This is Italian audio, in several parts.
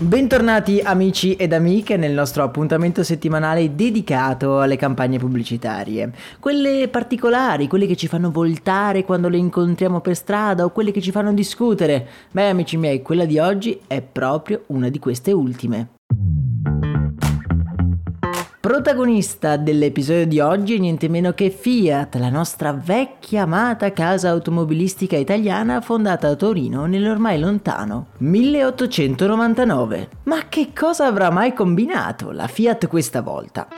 Bentornati amici ed amiche nel nostro appuntamento settimanale dedicato alle campagne pubblicitarie. Quelle particolari, quelle che ci fanno voltare quando le incontriamo per strada o quelle che ci fanno discutere. Beh amici miei, quella di oggi è proprio una di queste ultime. Protagonista dell'episodio di oggi è niente meno che Fiat, la nostra vecchia amata casa automobilistica italiana fondata a Torino nell'ormai lontano 1899. Ma che cosa avrà mai combinato la Fiat questa volta?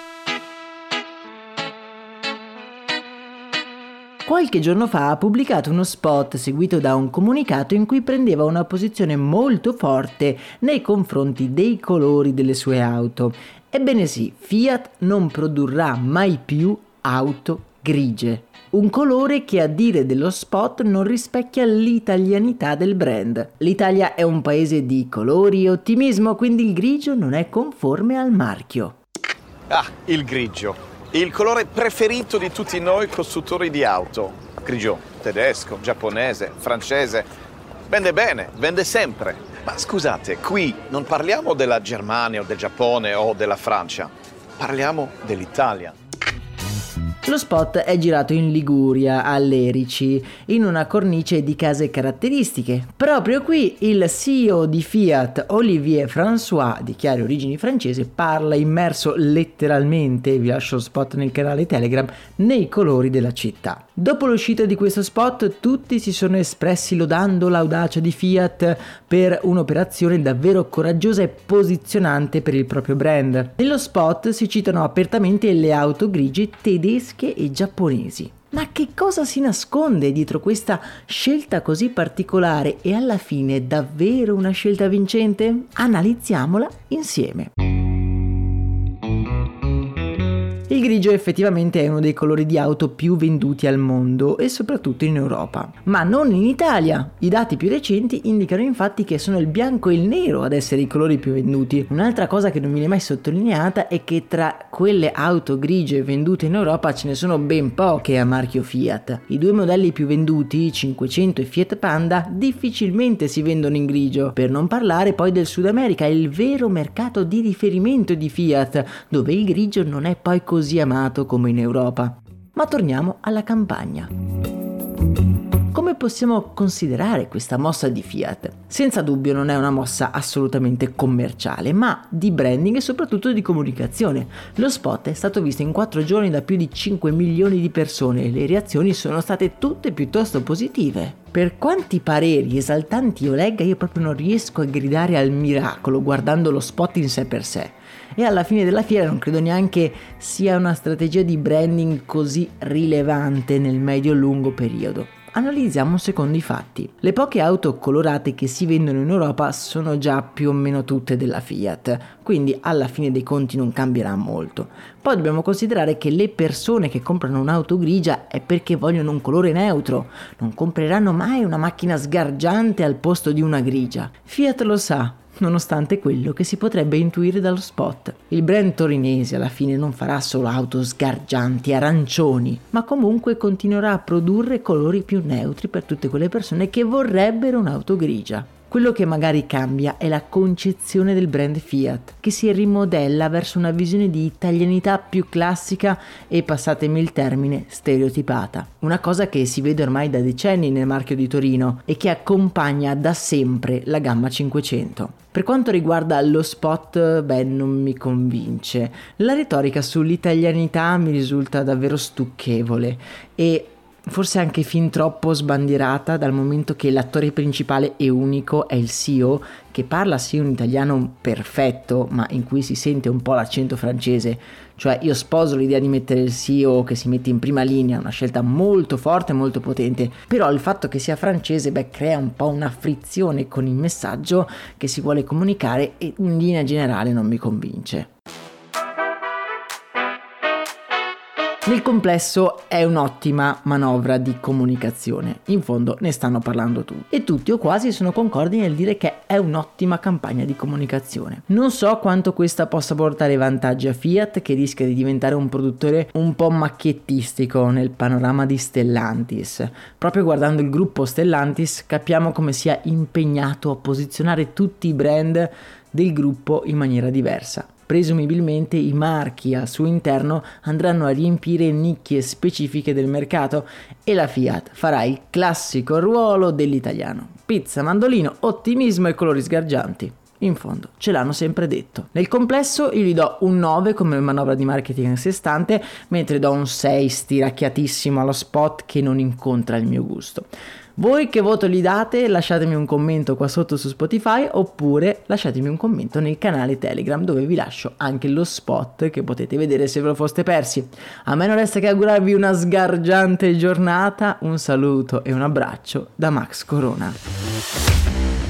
Qualche giorno fa ha pubblicato uno spot seguito da un comunicato in cui prendeva una posizione molto forte nei confronti dei colori delle sue auto Ebbene sì, Fiat non produrrà mai più auto grigie, un colore che a dire dello spot non rispecchia l'italianità del brand. L'Italia è un paese di colori e ottimismo, quindi il grigio non è conforme al marchio. Ah, il grigio, il colore preferito di tutti noi costruttori di auto. Grigio tedesco, giapponese, francese. Vende bene, vende sempre. Ma scusate, qui non parliamo della Germania o del Giappone o della Francia, parliamo dell'Italia. Lo spot è girato in Liguria, a Lerici, in una cornice di case caratteristiche. Proprio qui il CEO di Fiat, Olivier François, di chiare origini francesi, parla immerso letteralmente, vi lascio lo spot nel canale Telegram, nei colori della città. Dopo l'uscita di questo spot tutti si sono espressi lodando l'audacia di Fiat per un'operazione davvero coraggiosa e posizionante per il proprio brand. Nello spot si citano apertamente le auto grigie tedesche e giapponesi. Ma che cosa si nasconde dietro questa scelta così particolare e alla fine davvero una scelta vincente? Analizziamola insieme. Il grigio effettivamente è uno dei colori di auto più venduti al mondo e soprattutto in Europa, ma non in Italia. I dati più recenti indicano infatti che sono il bianco e il nero ad essere i colori più venduti. Un'altra cosa che non viene mai sottolineata è che tra quelle auto grigie vendute in Europa ce ne sono ben poche a marchio Fiat. I due modelli più venduti, 500 e Fiat Panda, difficilmente si vendono in grigio, per non parlare poi del Sud America, il vero mercato di riferimento di Fiat, dove il grigio non è poi così così amato come in Europa. Ma torniamo alla campagna. Come possiamo considerare questa mossa di Fiat? Senza dubbio non è una mossa assolutamente commerciale, ma di branding e soprattutto di comunicazione. Lo spot è stato visto in 4 giorni da più di 5 milioni di persone e le reazioni sono state tutte piuttosto positive. Per quanti pareri esaltanti io legga, io proprio non riesco a gridare al miracolo guardando lo spot in sé per sé e alla fine della fiera non credo neanche sia una strategia di branding così rilevante nel medio-lungo periodo. Analizziamo un secondo i fatti. Le poche auto colorate che si vendono in Europa sono già più o meno tutte della Fiat, quindi alla fine dei conti non cambierà molto. Poi dobbiamo considerare che le persone che comprano un'auto grigia è perché vogliono un colore neutro, non compreranno mai una macchina sgargiante al posto di una grigia. Fiat lo sa, nonostante quello che si potrebbe intuire dallo spot. Il brand torinese alla fine non farà solo auto sgargianti, arancioni, ma comunque continuerà a produrre colori più neutri per tutte quelle persone che vorrebbero un'auto grigia. Quello che magari cambia è la concezione del brand Fiat, che si rimodella verso una visione di italianità più classica e, passatemi il termine, stereotipata. Una cosa che si vede ormai da decenni nel marchio di Torino e che accompagna da sempre la gamma 500. Per quanto riguarda lo spot, beh, non mi convince. La retorica sull'italianità mi risulta davvero stucchevole e forse anche fin troppo sbandierata dal momento che l'attore principale e unico è il CEO che parla sì un italiano perfetto ma in cui si sente un po' l'accento francese. Cioè io sposo l'idea di mettere il CEO che si mette in prima linea una scelta molto forte e molto potente. Però il fatto che sia francese beh crea un po' una frizione con il messaggio che si vuole comunicare e in linea generale non mi convince Nel complesso è un'ottima manovra di comunicazione, in fondo ne stanno parlando tutti e tutti o quasi sono concordi nel dire che è un'ottima campagna di comunicazione. Non so quanto questa possa portare vantaggi a Fiat che rischia di diventare un produttore un po' macchiettistico nel panorama di Stellantis. Proprio guardando il gruppo Stellantis capiamo come sia impegnato a posizionare tutti i brand del gruppo in maniera diversa presumibilmente i marchi al suo interno andranno a riempire nicchie specifiche del mercato e la Fiat farà il classico ruolo dell'italiano. Pizza, mandolino, ottimismo e colori sgargianti. In fondo, ce l'hanno sempre detto. Nel complesso io gli do un 9 come manovra di marketing a sé stante, mentre do un 6 stiracchiatissimo allo spot che non incontra il mio gusto. Voi che voto gli date? Lasciatemi un commento qua sotto su Spotify oppure lasciatemi un commento nel canale Telegram dove vi lascio anche lo spot che potete vedere se ve lo foste persi. A me non resta che augurarvi una sgargiante giornata, un saluto e un abbraccio da Max Corona.